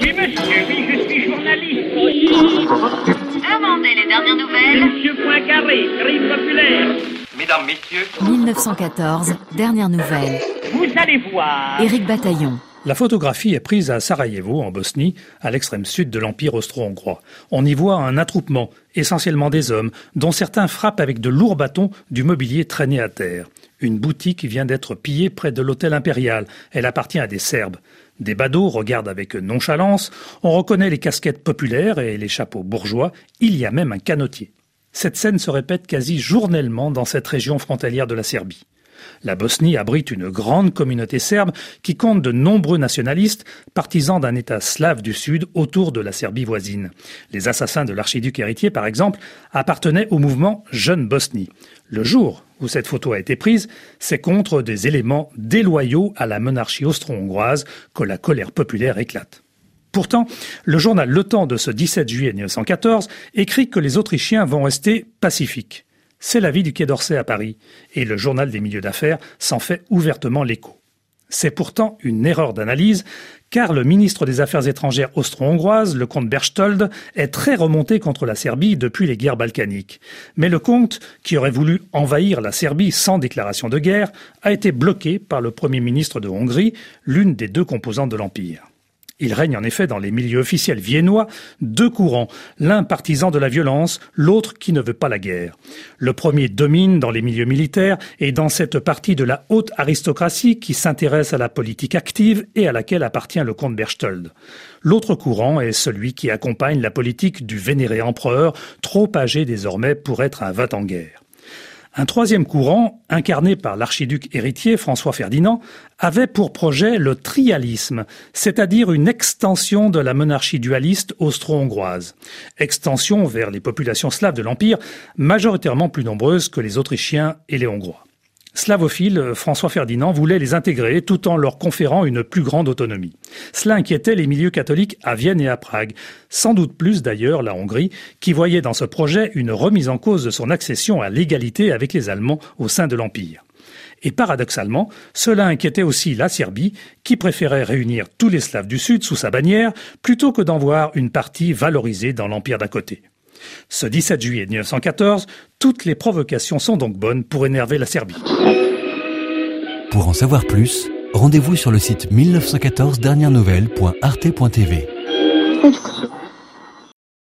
Oui, monsieur, oui, je suis journaliste. Demandez les dernières nouvelles. Monsieur Poincaré, crime populaire. Mesdames, Messieurs, 1914, dernière nouvelle. Vous allez voir. Éric Bataillon. La photographie est prise à Sarajevo, en Bosnie, à l'extrême sud de l'Empire austro-hongrois. On y voit un attroupement, essentiellement des hommes, dont certains frappent avec de lourds bâtons du mobilier traîné à terre. Une boutique vient d'être pillée près de l'hôtel impérial. Elle appartient à des Serbes. Des badauds regardent avec nonchalance. On reconnaît les casquettes populaires et les chapeaux bourgeois. Il y a même un canotier. Cette scène se répète quasi journellement dans cette région frontalière de la Serbie. La Bosnie abrite une grande communauté serbe qui compte de nombreux nationalistes, partisans d'un État slave du Sud autour de la Serbie voisine. Les assassins de l'archiduc héritier, par exemple, appartenaient au mouvement Jeune Bosnie. Le jour où cette photo a été prise, c'est contre des éléments déloyaux à la monarchie austro-hongroise que la colère populaire éclate. Pourtant, le journal Le Temps de ce 17 juillet 1914 écrit que les Autrichiens vont rester pacifiques. C'est l'avis du Quai d'Orsay à Paris, et le journal des milieux d'affaires s'en fait ouvertement l'écho. C'est pourtant une erreur d'analyse, car le ministre des Affaires étrangères austro-hongroise, le comte Berchtold, est très remonté contre la Serbie depuis les guerres balkaniques. Mais le comte, qui aurait voulu envahir la Serbie sans déclaration de guerre, a été bloqué par le premier ministre de Hongrie, l'une des deux composantes de l'Empire. Il règne en effet dans les milieux officiels viennois deux courants, l'un partisan de la violence, l'autre qui ne veut pas la guerre. Le premier domine dans les milieux militaires et dans cette partie de la haute aristocratie qui s'intéresse à la politique active et à laquelle appartient le comte Berchtold. L'autre courant est celui qui accompagne la politique du vénéré empereur, trop âgé désormais pour être un va en guerre. Un troisième courant, incarné par l'archiduc héritier François Ferdinand, avait pour projet le trialisme, c'est-à-dire une extension de la monarchie dualiste austro-hongroise. Extension vers les populations slaves de l'Empire, majoritairement plus nombreuses que les Autrichiens et les Hongrois. Slavophile, François Ferdinand voulait les intégrer tout en leur conférant une plus grande autonomie. Cela inquiétait les milieux catholiques à Vienne et à Prague, sans doute plus d'ailleurs la Hongrie, qui voyait dans ce projet une remise en cause de son accession à l'égalité avec les Allemands au sein de l'Empire. Et paradoxalement, cela inquiétait aussi la Serbie, qui préférait réunir tous les Slaves du Sud sous sa bannière, plutôt que d'en voir une partie valorisée dans l'Empire d'à côté. Ce 17 juillet 1914, toutes les provocations sont donc bonnes pour énerver la Serbie. Pour en savoir plus, rendez-vous sur le site 1914 dernière nouvelle.arte.tv.